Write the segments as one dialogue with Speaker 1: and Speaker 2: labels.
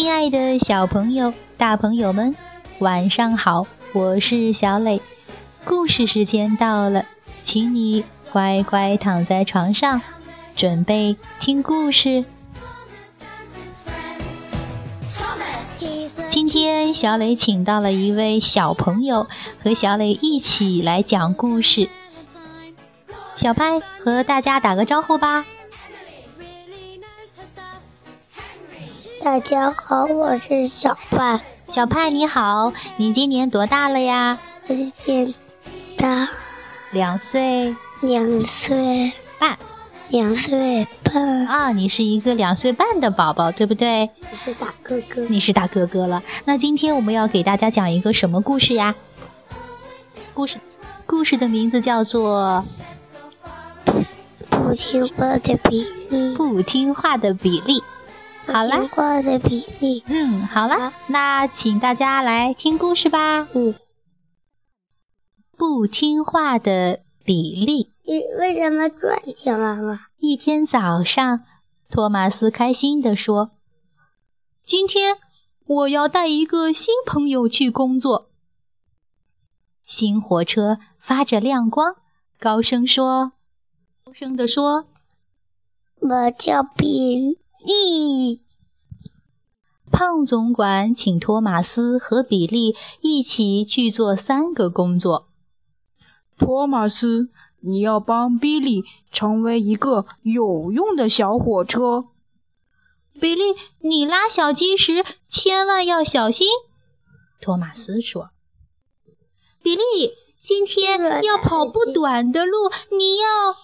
Speaker 1: 亲爱的小朋友、大朋友们，晚上好！我是小磊，故事时间到了，请你乖乖躺在床上，准备听故事。今天小磊请到了一位小朋友，和小磊一起来讲故事。小派和大家打个招呼吧。
Speaker 2: 大家好，我是小派。
Speaker 1: 小派你好，你今年多大了呀？
Speaker 2: 我今年大
Speaker 1: 两岁
Speaker 2: 两岁
Speaker 1: 半。
Speaker 2: 两岁半
Speaker 1: 啊，你是一个两岁半的宝宝，对不对？
Speaker 2: 我是大哥哥。
Speaker 1: 你是大哥哥了。那今天我们要给大家讲一个什么故事呀？故事，故事的名字叫做《
Speaker 2: 不听话的比例》。
Speaker 1: 不听话的比利。好了，
Speaker 2: 听话的比利。
Speaker 1: 嗯，好了，那请大家来听故事吧。
Speaker 2: 嗯，
Speaker 1: 不听话的比利。
Speaker 2: 你为什么转起来了？
Speaker 1: 一天早上，托马斯开心地说：“今天我要带一个新朋友去工作。”新火车发着亮光，高声说：“高声地说，
Speaker 2: 我叫比。”利，
Speaker 1: 胖总管请托马斯和比利一起去做三个工作。
Speaker 3: 托马斯，你要帮比利成为一个有用的小火车。
Speaker 1: 比利，你拉小鸡时千万要小心。托马斯说：“比利，今天要跑不短的路，你要……”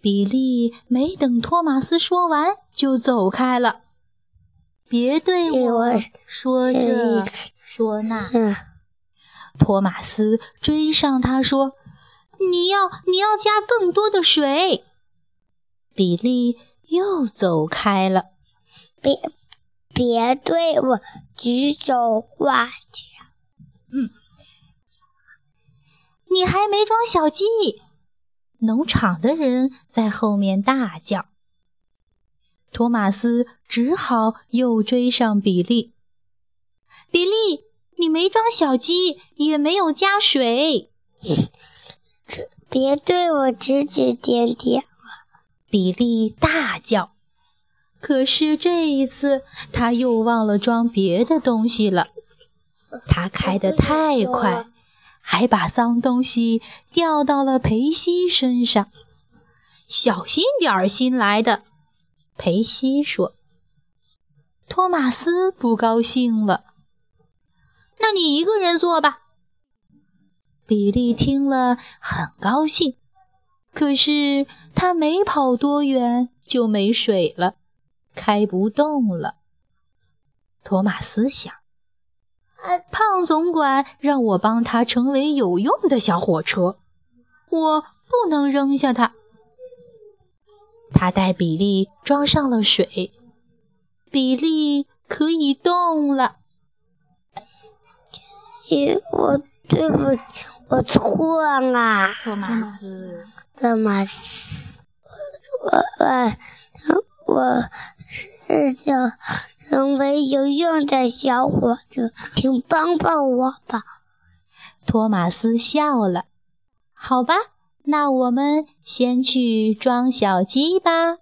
Speaker 1: 比利没等托马斯说完，就走开了。别对我说这说那。托马斯追上他说：“你要你要加更多的水。”比利又走开了。
Speaker 2: 别别对我指手画脚。
Speaker 1: 嗯，你还没装小鸡。农场的人在后面大叫，托马斯只好又追上比利。比利，你没装小鸡，也没有加水。
Speaker 2: 别对我指指点点
Speaker 1: 比利大叫。可是这一次，他又忘了装别的东西了。他开得太快。还把脏东西掉到了裴西身上，小心点儿，新来的。裴西说：“托马斯不高兴了。”那你一个人做吧。比利听了很高兴，可是他没跑多远就没水了，开不动了。托马斯想。胖总管让我帮他成为有用的小火车，我不能扔下他。他带比利装上了水，比利可以动了。
Speaker 2: 咦，我对不起，我错了。
Speaker 1: 托马斯，
Speaker 2: 托马斯，我我我是想。成为有用的小伙请帮帮我吧。
Speaker 1: 托马斯笑了。好吧，那我们先去装小鸡吧。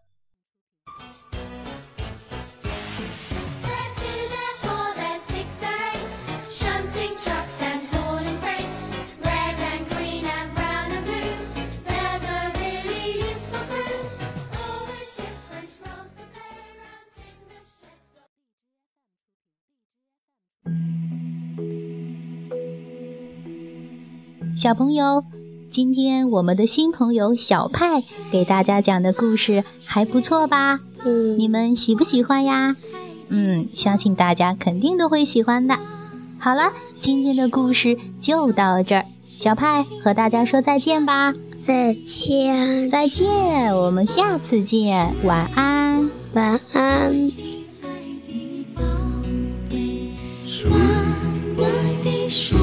Speaker 1: 小朋友，今天我们的新朋友小派给大家讲的故事还不错吧？
Speaker 2: 嗯，
Speaker 1: 你们喜不喜欢呀？嗯，相信大家肯定都会喜欢的。好了，今天的故事就到这儿，小派和大家说再见吧。
Speaker 2: 再见，
Speaker 1: 再见，我们下次见，晚安，
Speaker 2: 晚安。
Speaker 4: 说我的说。